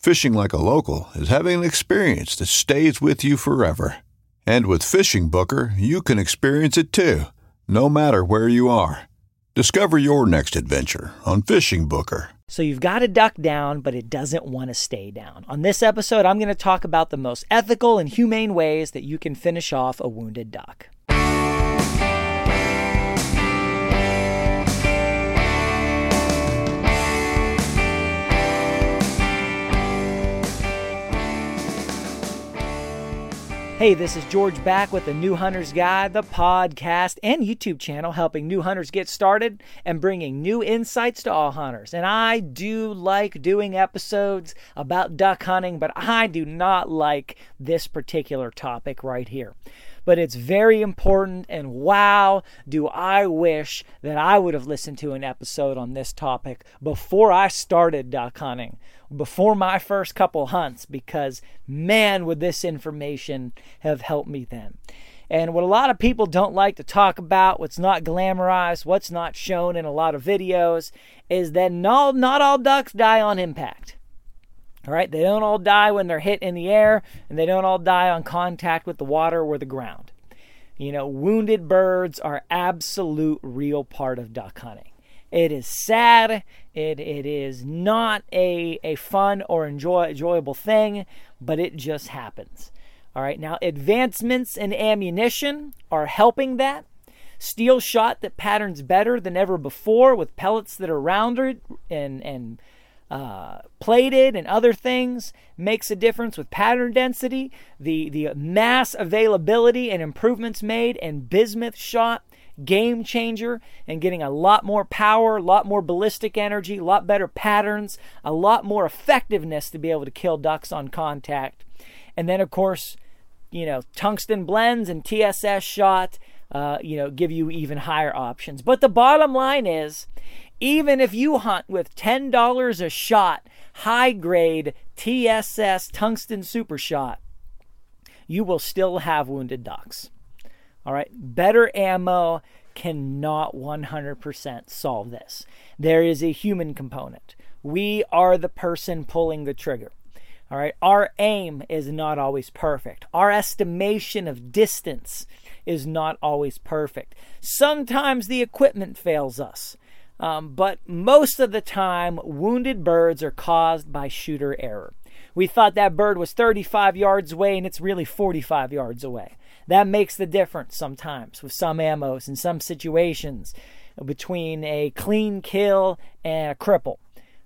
Fishing like a local is having an experience that stays with you forever. And with Fishing Booker, you can experience it too, no matter where you are. Discover your next adventure on Fishing Booker. So you've got a duck down, but it doesn't want to stay down. On this episode, I'm going to talk about the most ethical and humane ways that you can finish off a wounded duck. Hey, this is George back with the New Hunter's Guide, the podcast and YouTube channel helping new hunters get started and bringing new insights to all hunters. And I do like doing episodes about duck hunting, but I do not like this particular topic right here but it's very important. And wow, do I wish that I would have listened to an episode on this topic before I started duck hunting, before my first couple hunts, because man, would this information have helped me then. And what a lot of people don't like to talk about, what's not glamorized, what's not shown in a lot of videos, is that not, not all ducks die on impact. All right, they don't all die when they're hit in the air, and they don't all die on contact with the water or the ground. You know, wounded birds are absolute real part of duck hunting. It is sad. It, it is not a, a fun or enjoy, enjoyable thing, but it just happens. All right, now advancements in ammunition are helping that. Steel shot that patterns better than ever before with pellets that are rounded and, and uh, plated and other things makes a difference with pattern density, the, the mass availability and improvements made in bismuth shot, game changer, and getting a lot more power, a lot more ballistic energy, a lot better patterns, a lot more effectiveness to be able to kill ducks on contact. And then, of course, you know, tungsten blends and TSS shot, uh, you know, give you even higher options. But the bottom line is even if you hunt with $10 a shot, high grade TSS tungsten super shot, you will still have wounded ducks. All right, better ammo cannot 100% solve this. There is a human component. We are the person pulling the trigger. All right, our aim is not always perfect. Our estimation of distance is not always perfect. Sometimes the equipment fails us. Um, but most of the time, wounded birds are caused by shooter error. We thought that bird was 35 yards away and it's really 45 yards away. That makes the difference sometimes with some ammos in some situations between a clean kill and a cripple.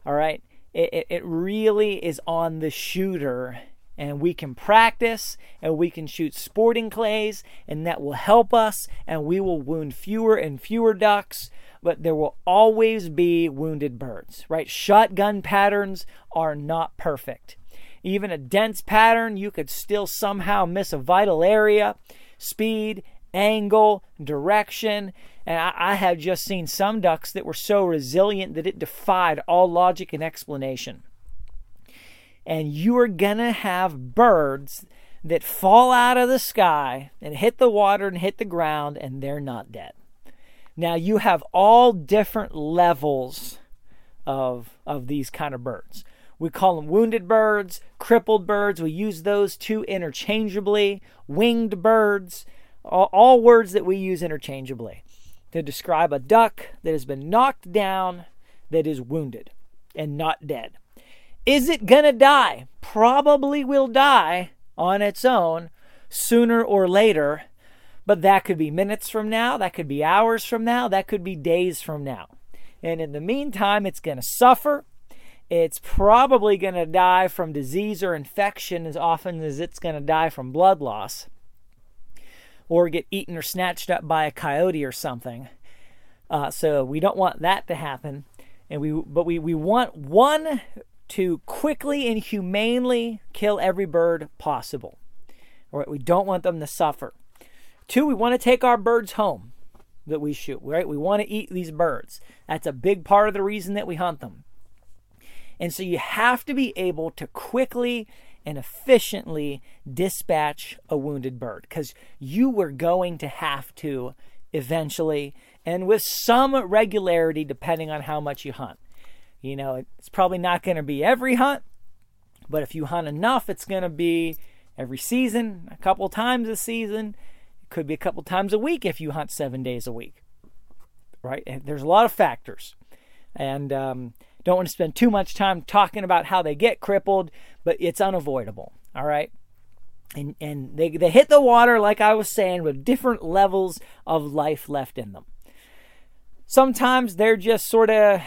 All right. It, it really is on the shooter and we can practice and we can shoot sporting clays and that will help us and we will wound fewer and fewer ducks but there will always be wounded birds, right? Shotgun patterns are not perfect. Even a dense pattern, you could still somehow miss a vital area, speed, angle, direction. And I, I have just seen some ducks that were so resilient that it defied all logic and explanation. And you are going to have birds that fall out of the sky and hit the water and hit the ground and they're not dead. Now you have all different levels of of these kind of birds. We call them wounded birds, crippled birds. We use those two interchangeably. Winged birds, all, all words that we use interchangeably to describe a duck that has been knocked down, that is wounded and not dead. Is it going to die? Probably will die on its own sooner or later, but that could be minutes from now, that could be hours from now, that could be days from now. And in the meantime, it's going to suffer. It's probably going to die from disease or infection as often as it's going to die from blood loss or get eaten or snatched up by a coyote or something. Uh, so we don't want that to happen. And we, but we, we want one to quickly and humanely kill every bird possible. Right? We don't want them to suffer. Two, we want to take our birds home that we shoot. Right? We want to eat these birds. That's a big part of the reason that we hunt them. And so you have to be able to quickly and efficiently dispatch a wounded bird because you were going to have to eventually and with some regularity depending on how much you hunt. You know, it's probably not going to be every hunt, but if you hunt enough, it's going to be every season, a couple times a season. It could be a couple times a week if you hunt seven days a week. Right? And there's a lot of factors. And um, don't want to spend too much time talking about how they get crippled, but it's unavoidable. All right. And, and they, they hit the water, like I was saying, with different levels of life left in them. Sometimes they're just sort of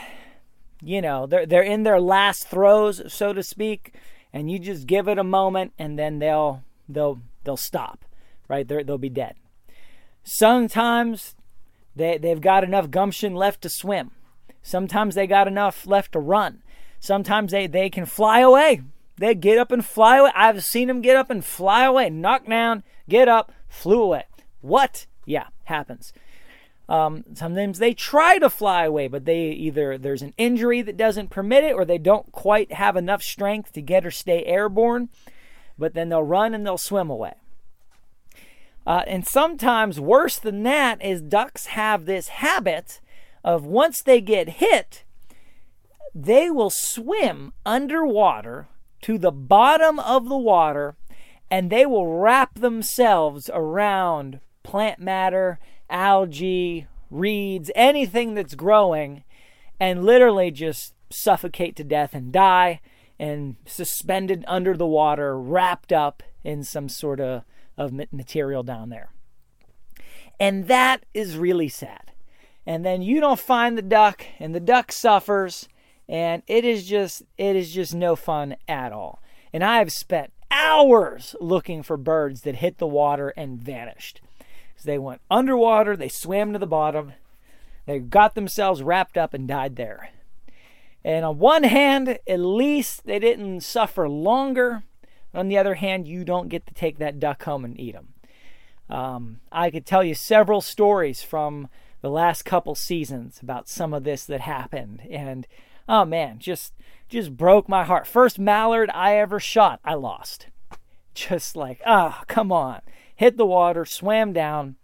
you know, they're they're in their last throes, so to speak, and you just give it a moment and then they'll they'll they'll stop. Right? they they'll be dead. Sometimes they they've got enough gumption left to swim. Sometimes they got enough left to run. Sometimes they, they can fly away. They get up and fly away. I've seen them get up and fly away, knock down, get up, flew away. What? Yeah, happens. Um, sometimes they try to fly away, but they either there's an injury that doesn't permit it, or they don't quite have enough strength to get or stay airborne. But then they'll run and they'll swim away. Uh, and sometimes worse than that is ducks have this habit of once they get hit, they will swim underwater to the bottom of the water and they will wrap themselves around plant matter algae, reeds, anything that's growing, and literally just suffocate to death and die and suspended under the water, wrapped up in some sort of, of material down there. And that is really sad. And then you don't find the duck, and the duck suffers, and it is just it is just no fun at all. And I have spent hours looking for birds that hit the water and vanished. They went underwater, they swam to the bottom, they got themselves wrapped up and died there. And on one hand, at least they didn't suffer longer. On the other hand, you don't get to take that duck home and eat them. Um, I could tell you several stories from the last couple seasons about some of this that happened, and oh man, just just broke my heart. First mallard I ever shot, I lost. Just like, oh, come on hit the water, swam down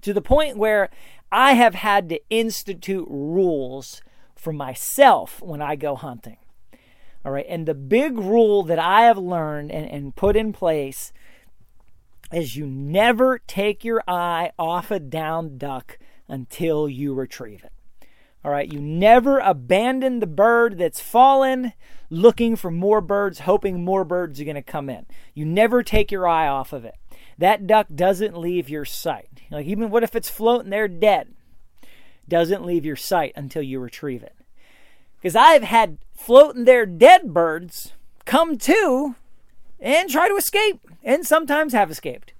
to the point where I have had to institute rules for myself when I go hunting. All right. And the big rule that I have learned and, and put in place is you never take your eye off a down duck until you retrieve it. All right. You never abandon the bird that's fallen looking for more birds, hoping more birds are going to come in. You never take your eye off of it that duck doesn't leave your sight. Like, even what if it's floating there dead? Doesn't leave your sight until you retrieve it. Because I've had floating there dead birds come to and try to escape, and sometimes have escaped.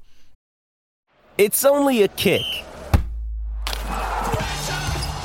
It's only a kick,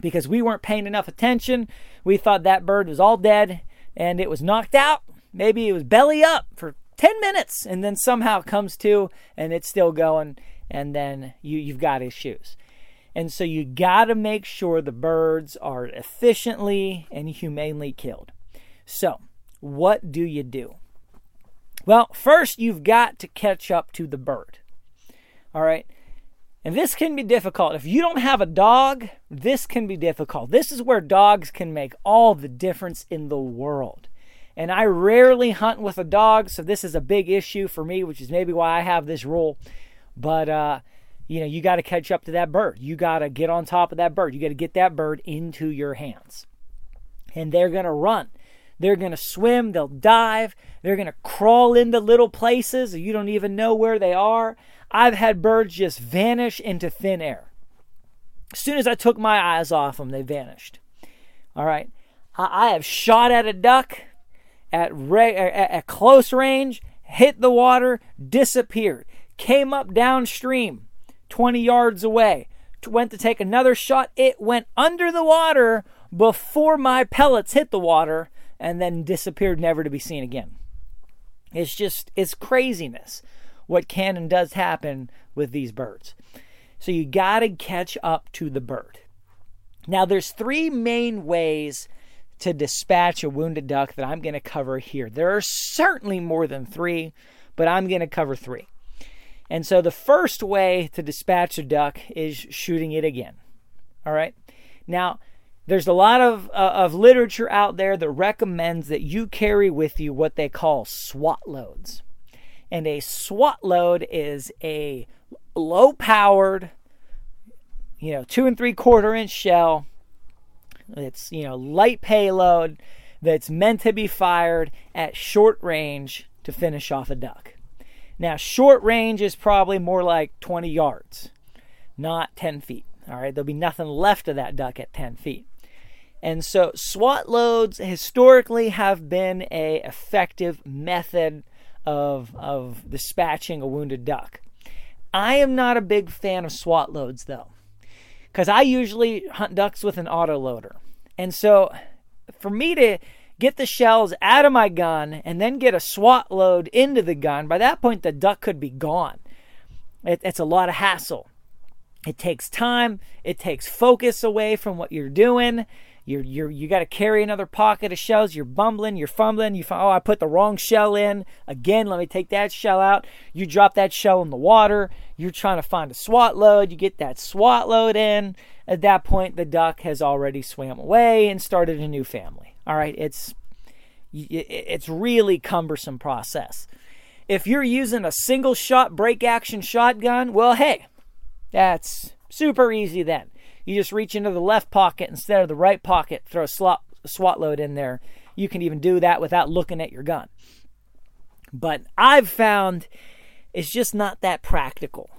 Because we weren't paying enough attention. We thought that bird was all dead and it was knocked out. Maybe it was belly up for 10 minutes and then somehow comes to and it's still going and then you, you've got issues. And so you got to make sure the birds are efficiently and humanely killed. So, what do you do? Well, first you've got to catch up to the bird. All right. And this can be difficult. If you don't have a dog, this can be difficult. This is where dogs can make all the difference in the world. And I rarely hunt with a dog, so this is a big issue for me, which is maybe why I have this rule. But, uh, you know, you got to catch up to that bird. You got to get on top of that bird. You got to get that bird into your hands. And they're going to run. They're going to swim. They'll dive. They're going to crawl into little places. You don't even know where they are. I've had birds just vanish into thin air. As soon as I took my eyes off them, they vanished. All right. I, I have shot at a duck at, re- at, at close range, hit the water, disappeared, came up downstream, 20 yards away, went to take another shot. It went under the water before my pellets hit the water and then disappeared, never to be seen again. It's just, it's craziness what can and does happen with these birds. So you got to catch up to the bird. Now, there's three main ways to dispatch a wounded duck that I'm going to cover here. There are certainly more than three, but I'm going to cover three. And so the first way to dispatch a duck is shooting it again. All right. Now, there's a lot of, uh, of literature out there that recommends that you carry with you what they call SWAT loads. And a SWAT load is a low powered, you know, two and three quarter inch shell. It's, you know, light payload that's meant to be fired at short range to finish off a duck. Now, short range is probably more like 20 yards, not 10 feet. All right, there'll be nothing left of that duck at 10 feet. And so SWAT loads historically have been a effective method of, of dispatching a wounded duck. I am not a big fan of SWAT loads though, because I usually hunt ducks with an auto loader. And so for me to get the shells out of my gun and then get a SWAT load into the gun, by that point the duck could be gone. It, it's a lot of hassle. It takes time, it takes focus away from what you're doing. You're, you're, you got to carry another pocket of shells. You're bumbling, you're fumbling. You oh, I put the wrong shell in. Again, let me take that shell out. You drop that shell in the water. You're trying to find a SWAT load. You get that SWAT load in. At that point, the duck has already swam away and started a new family. All right, it's it's really cumbersome process. If you're using a single shot break action shotgun, well, hey, that's super easy then. You just reach into the left pocket instead of the right pocket, throw a slot, SWAT load in there. You can even do that without looking at your gun. But I've found it's just not that practical.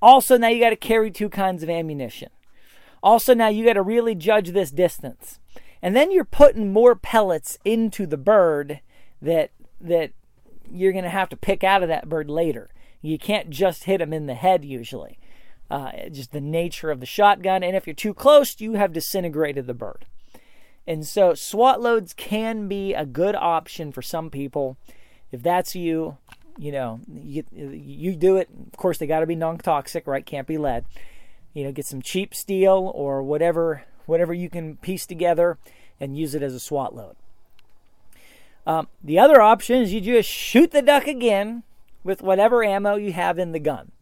Also, now you got to carry two kinds of ammunition. Also, now you got to really judge this distance. And then you're putting more pellets into the bird that that you're going to have to pick out of that bird later. You can't just hit him in the head usually uh, just the nature of the shotgun. And if you're too close, you have disintegrated the bird. And so SWAT loads can be a good option for some people. If that's you, you know, you, you do it. Of course, they got to be non-toxic, right? Can't be lead. You know, get some cheap steel or whatever, whatever you can piece together and use it as a SWAT load. Um, the other option is you just shoot the duck again with whatever ammo you have in the gun.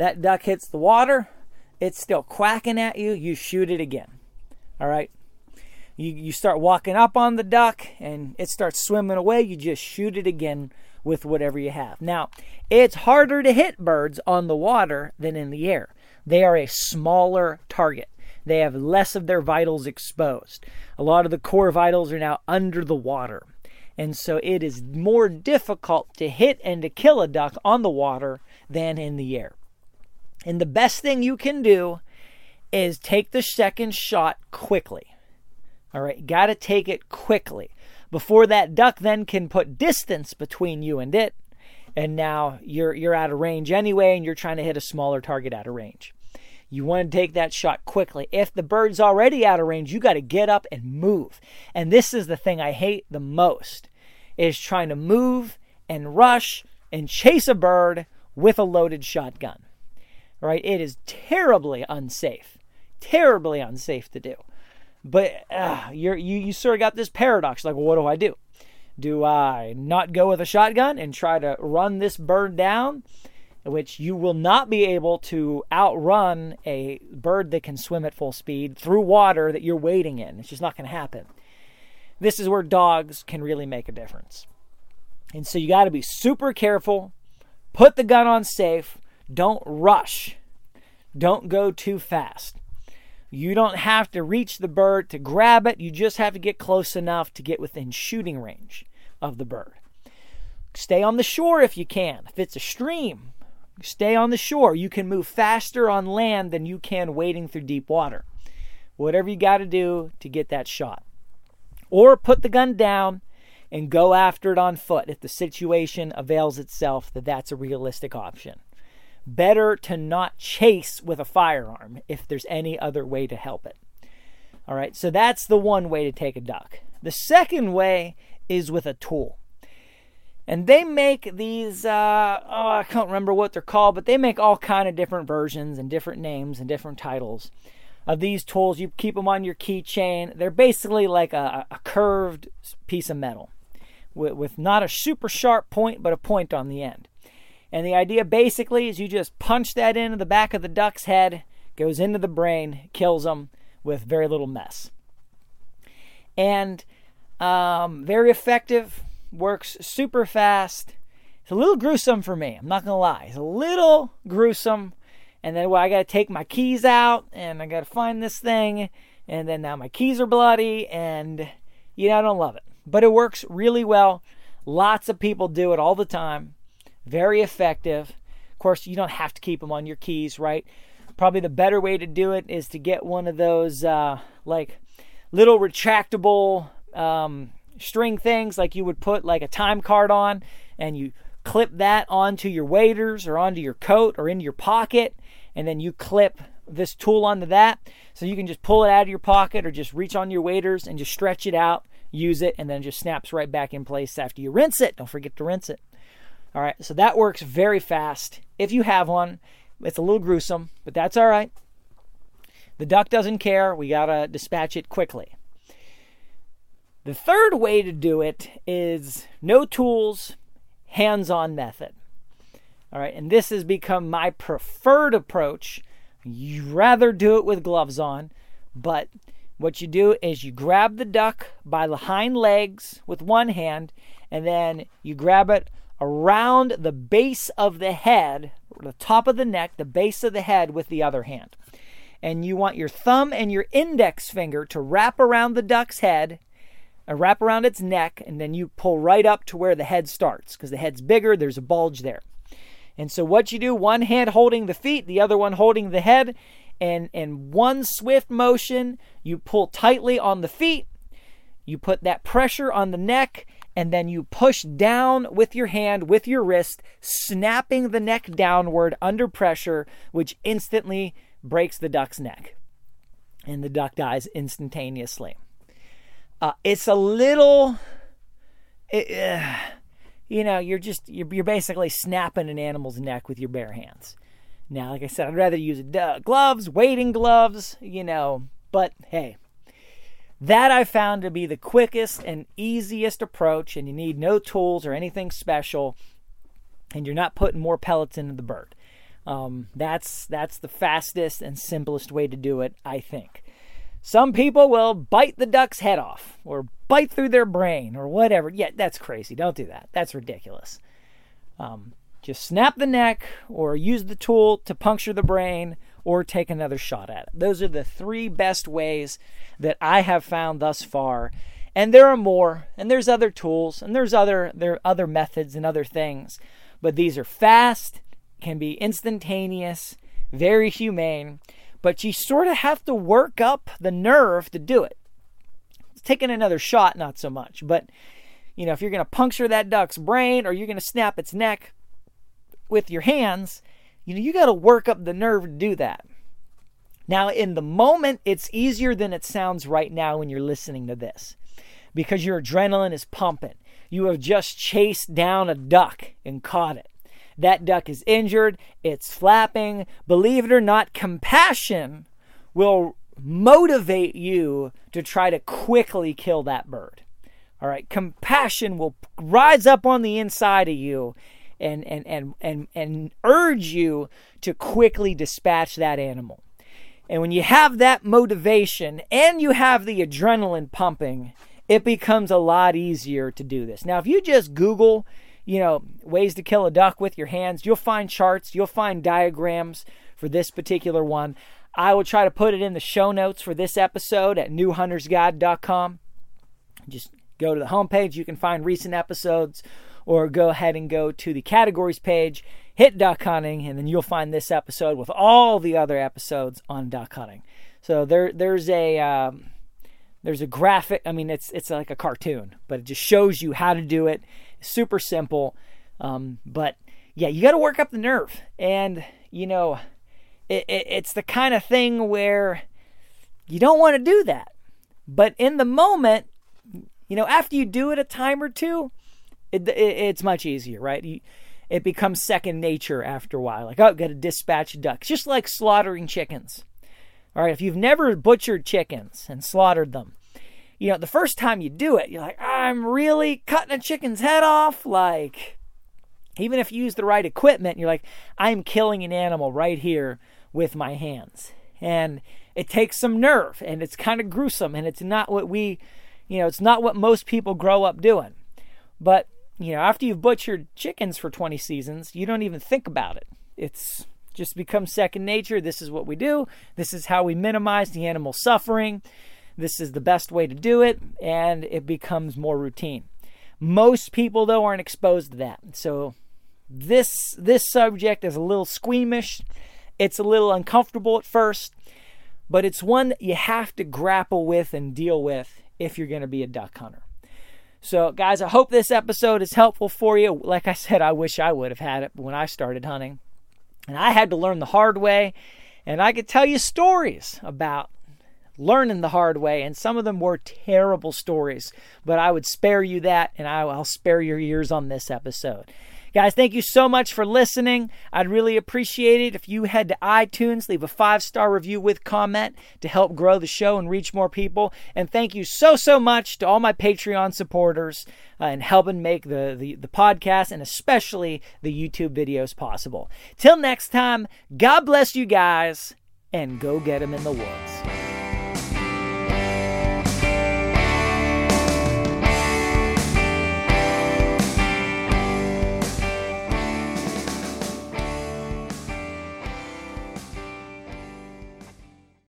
That duck hits the water, it's still quacking at you, you shoot it again. All right? You, you start walking up on the duck and it starts swimming away, you just shoot it again with whatever you have. Now, it's harder to hit birds on the water than in the air. They are a smaller target. they have less of their vitals exposed. A lot of the core vitals are now under the water. And so it is more difficult to hit and to kill a duck on the water than in the air. And the best thing you can do is take the second shot quickly. All right, got to take it quickly before that duck then can put distance between you and it. And now you're you're out of range anyway and you're trying to hit a smaller target out of range. You want to take that shot quickly. If the bird's already out of range, you got to get up and move. And this is the thing I hate the most is trying to move and rush and chase a bird with a loaded shotgun. Right? It is terribly unsafe. Terribly unsafe to do. But uh, you you sort of got this paradox like, well, what do I do? Do I not go with a shotgun and try to run this bird down? Which you will not be able to outrun a bird that can swim at full speed through water that you're wading in. It's just not going to happen. This is where dogs can really make a difference. And so you got to be super careful. Put the gun on safe. Don't rush. Don't go too fast. You don't have to reach the bird to grab it. You just have to get close enough to get within shooting range of the bird. Stay on the shore if you can. If it's a stream, stay on the shore. You can move faster on land than you can wading through deep water. Whatever you got to do to get that shot. Or put the gun down and go after it on foot if the situation avails itself that that's a realistic option better to not chase with a firearm if there's any other way to help it. All right, so that's the one way to take a duck. The second way is with a tool. And they make these, uh, oh, I can't remember what they're called, but they make all kind of different versions and different names and different titles of these tools. You keep them on your keychain. They're basically like a, a curved piece of metal with, with not a super sharp point, but a point on the end. And the idea basically is you just punch that into the back of the duck's head, goes into the brain, kills them with very little mess. And um, very effective, works super fast. It's a little gruesome for me, I'm not gonna lie. It's a little gruesome. And then well, I gotta take my keys out and I gotta find this thing. And then now my keys are bloody and you know, I don't love it. But it works really well. Lots of people do it all the time. Very effective. Of course, you don't have to keep them on your keys, right? Probably the better way to do it is to get one of those uh, like little retractable um, string things, like you would put like a time card on, and you clip that onto your waders or onto your coat or into your pocket, and then you clip this tool onto that. So you can just pull it out of your pocket or just reach on your waders and just stretch it out, use it, and then it just snaps right back in place after you rinse it. Don't forget to rinse it. All right, so that works very fast. If you have one, it's a little gruesome, but that's all right. The duck doesn't care. We got to dispatch it quickly. The third way to do it is no tools, hands on method. All right, and this has become my preferred approach. You rather do it with gloves on, but what you do is you grab the duck by the hind legs with one hand, and then you grab it around the base of the head, the top of the neck, the base of the head with the other hand. And you want your thumb and your index finger to wrap around the duck's head, uh, wrap around its neck, and then you pull right up to where the head starts because the head's bigger, there's a bulge there. And so what you do, one hand holding the feet, the other one holding the head, and in one swift motion, you pull tightly on the feet, you put that pressure on the neck, and then you push down with your hand, with your wrist, snapping the neck downward under pressure, which instantly breaks the duck's neck. And the duck dies instantaneously. Uh, it's a little, it, uh, you know, you're just, you're, you're basically snapping an animal's neck with your bare hands. Now, like I said, I'd rather use gloves, wading gloves, you know, but hey, that I found to be the quickest and easiest approach, and you need no tools or anything special, and you're not putting more pellets into the bird. Um, that's that's the fastest and simplest way to do it, I think. Some people will bite the duck's head off or bite through their brain or whatever. Yeah, that's crazy. Don't do that. That's ridiculous. Um, just snap the neck or use the tool to puncture the brain or take another shot at it. Those are the three best ways that I have found thus far. And there are more, and there's other tools, and there's other there are other methods and other things. But these are fast, can be instantaneous, very humane, but you sort of have to work up the nerve to do it. Taking another shot, not so much, but you know, if you're going to puncture that duck's brain or you're going to snap its neck with your hands, you know, you got to work up the nerve to do that. Now, in the moment, it's easier than it sounds right now when you're listening to this because your adrenaline is pumping. You have just chased down a duck and caught it. That duck is injured, it's flapping. Believe it or not, compassion will motivate you to try to quickly kill that bird. All right, compassion will rise up on the inside of you and and and and and urge you to quickly dispatch that animal. And when you have that motivation and you have the adrenaline pumping, it becomes a lot easier to do this. Now, if you just Google, you know, ways to kill a duck with your hands, you'll find charts, you'll find diagrams for this particular one. I will try to put it in the show notes for this episode at newhuntersguide.com. Just go to the homepage, you can find recent episodes or go ahead and go to the categories page, hit duck hunting, and then you'll find this episode with all the other episodes on duck hunting. So there, there's a um, there's a graphic. I mean, it's it's like a cartoon, but it just shows you how to do it. super simple, um, but yeah, you got to work up the nerve, and you know, it, it, it's the kind of thing where you don't want to do that, but in the moment, you know, after you do it a time or two, it, it, it's much easier, right? You, it becomes second nature after a while. Like, oh, got to dispatch ducks, just like slaughtering chickens. All right, if you've never butchered chickens and slaughtered them, you know, the first time you do it, you're like, I'm really cutting a chicken's head off. Like, even if you use the right equipment, you're like, I'm killing an animal right here with my hands. And it takes some nerve and it's kind of gruesome and it's not what we, you know, it's not what most people grow up doing. But you know, after you've butchered chickens for 20 seasons, you don't even think about it. It's just becomes second nature. This is what we do. This is how we minimize the animal suffering. This is the best way to do it, and it becomes more routine. Most people, though, aren't exposed to that. So this this subject is a little squeamish. It's a little uncomfortable at first, but it's one that you have to grapple with and deal with if you're going to be a duck hunter. So, guys, I hope this episode is helpful for you. Like I said, I wish I would have had it when I started hunting. And I had to learn the hard way. And I could tell you stories about learning the hard way. And some of them were terrible stories. But I would spare you that, and I'll spare your ears on this episode. Guys, thank you so much for listening. I'd really appreciate it if you head to iTunes, leave a five star review with comment to help grow the show and reach more people. And thank you so, so much to all my Patreon supporters uh, and helping make the, the, the podcast and especially the YouTube videos possible. Till next time, God bless you guys and go get them in the woods.